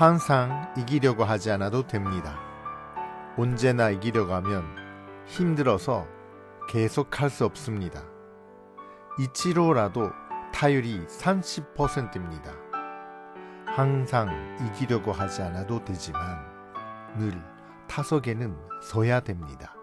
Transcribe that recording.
항상 이기려고 하지 않아도 됩니다. 언제나 이기려고 하면 힘들어서 계속 할 수 없습니다. 이치로라도 타율이 30%입니다. 항상 이기려고 하지 않아도 되지만 늘 타석에는 서야 됩니다.